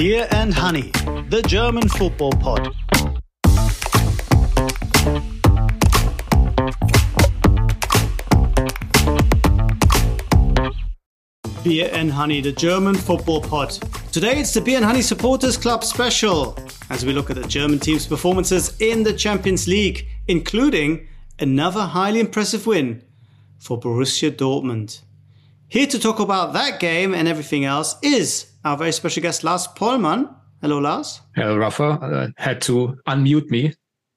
Beer and Honey, the German football pod. Beer and Honey, the German football pod. Today it's the Beer and Honey Supporters Club special as we look at the German team's performances in the Champions League, including another highly impressive win for Borussia Dortmund. Here to talk about that game and everything else is our very special guest, Lars Pollmann. Hello, Lars. Hello, Rafa. I had to unmute me.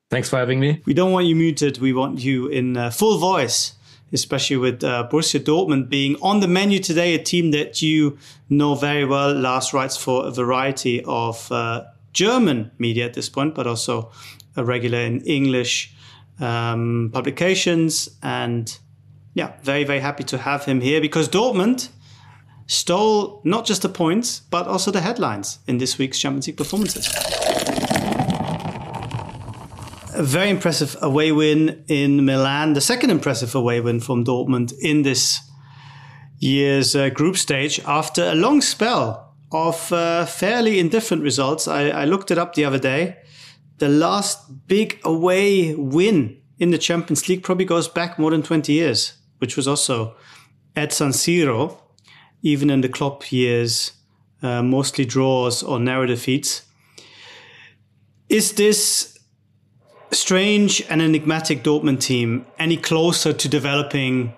Thanks for having me. We don't want you muted. We want you in uh, full voice especially with uh, Borussia Dortmund being on the menu today, a team that you know very well. Lars writes for a variety of uh, German media at this point, but also a regular in English um, publications. And yeah, very, very happy to have him here because Dortmund stole not just the points, but also the headlines in this week's Champions League performances a very impressive away win in Milan, the second impressive away win from Dortmund in this year's uh, group stage after a long spell of uh, fairly indifferent results. I, I, looked it up the other day. The last big away win in the Champions League probably goes back more than 20 years, which was also at San Siro, even in the Klopp years, uh, mostly draws or narrow defeats. Is this strange and enigmatic Dortmund team any closer to developing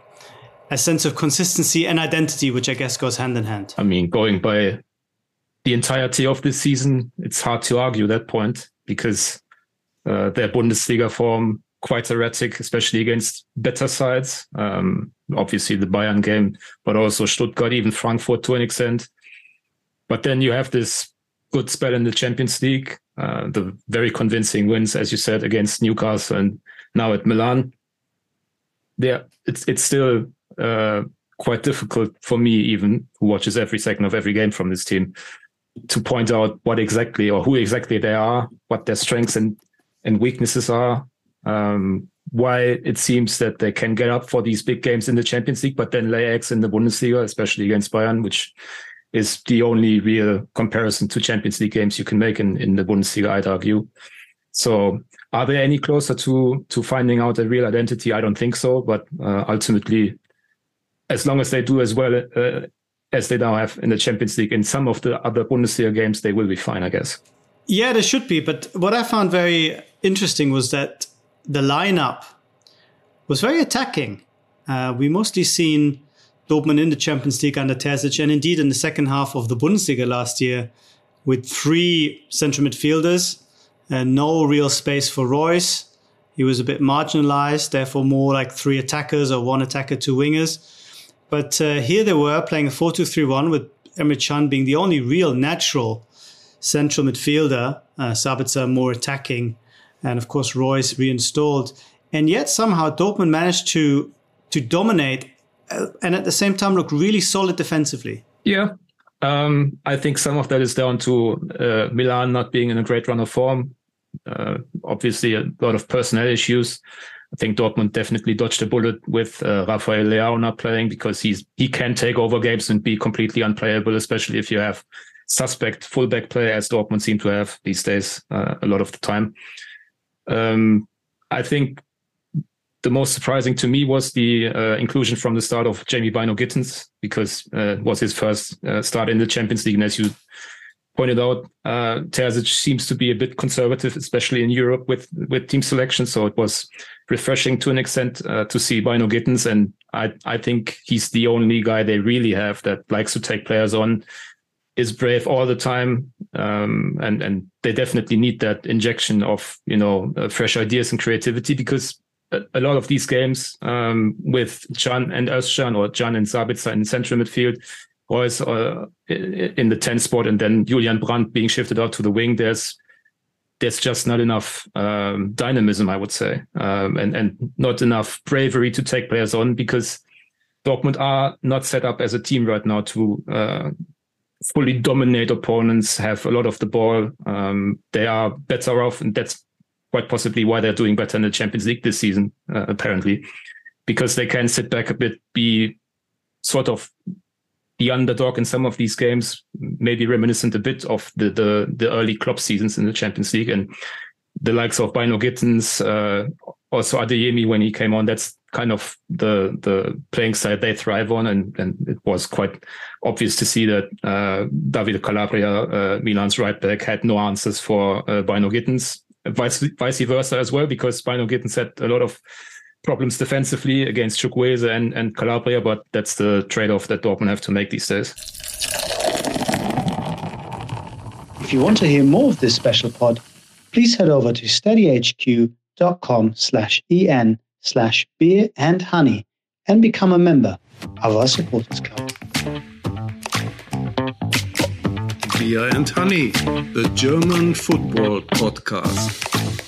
a sense of consistency and identity, which I guess goes hand in hand? I mean, going by the entirety of this season, it's hard to argue that point because uh, their Bundesliga form quite erratic, especially against better sides. Um, obviously, the Bayern game, but also Stuttgart, even Frankfurt to an extent. But then you have this good spell in the Champions League, uh, the very convincing wins, as you said, against Newcastle and now at Milan. Yeah, it's it's still uh, quite difficult for me, even who watches every second of every game from this team, to point out what exactly or who exactly they are, what their strengths and and weaknesses are. Um, why it seems that they can get up for these big games in the Champions League, but then lay eggs in the Bundesliga, especially against Bayern, which is the only real comparison to Champions League games you can make in, in the Bundesliga, I'd argue. So are they any closer to to finding out a real identity? I don't think so. But uh, ultimately, as long as they do as well uh, as they now have in the Champions League in some of the other Bundesliga games, they will be fine, I guess. Yeah, they should be. But what I found very interesting was that the lineup was very attacking. Uh, we mostly seen Dortmund in the Champions League under Terzic, and indeed in the second half of the Bundesliga last year, with three central midfielders and no real space for Reus. He was a bit marginalized, therefore more like three attackers or one attacker, two wingers. But uh, here they were playing a 4 2 3 1 with Emre Can being the only real natural central midfielder, uh, Sabitzer more attacking, and of course Reus reinstalled. And yet somehow Dortmund managed to to dominate uh, and at the same time look really solid defensively. Yeah. Um, I think some of that is down to uh, Milan not being in a great run of form. Uh, obviously, a lot of personnel issues. I think Dortmund definitely dodged a bullet with uh, Rafael Leao not playing because he's he can take over games and be completely unplayable, especially if you have suspect fullback play as Dortmund seem to have these days uh, a lot of the time. Um, I think the most surprising to me was the uh, inclusion from the start of Jamie Bynoe-Gittens because uh, it was his first uh, start in the Champions League. And as you pointed out, uh, Terzic seems to be a bit conservative, especially in Europe with with team selection. So it was refreshing to an extent uh, to see Bynoe-Gittens, and I I think he's the only guy they really have that likes to take players on, is brave all the time, um, and and they definitely need that injection of you know uh, fresh ideas and creativity because a, lot of these games um, with Can and Özcan or Can and Sabitzer in central midfield, Reus uh, in the 10 spot, and then Julian Brandt being shifted out to the wing. There's there's just not enough um, dynamism, I would say, um, and and not enough bravery to take players on because Dortmund are not set up as a team right now to uh, fully dominate opponents, have a lot of the ball. Um, they are better off, and that's quite possibly why they're doing better in the Champions League this season, uh, apparently, because they can sit back a bit, be sort of the underdog in some of these games, maybe reminiscent a bit of the the, the early Klopp seasons in the Champions League and the likes of Bynoe-Gittens, uh, also Adeyemi when he came on. That's kind of the the playing side they thrive on, and and it was quite obvious to see that uh, Davide Calabria, uh, Milan's right back, had no answers for uh, Bynoe-Gittens. Vice vice versa as well, because Bynoe-Gittens had a lot of problems defensively against Chukwueze and, and Calabria, but that's the trade-off that Dortmund have to make these days. If you want to hear more of this special pod, please head over to steadyhq.com slash en slash beer and honey and become a member of our supporters club. Beer and Honey, the German football podcast.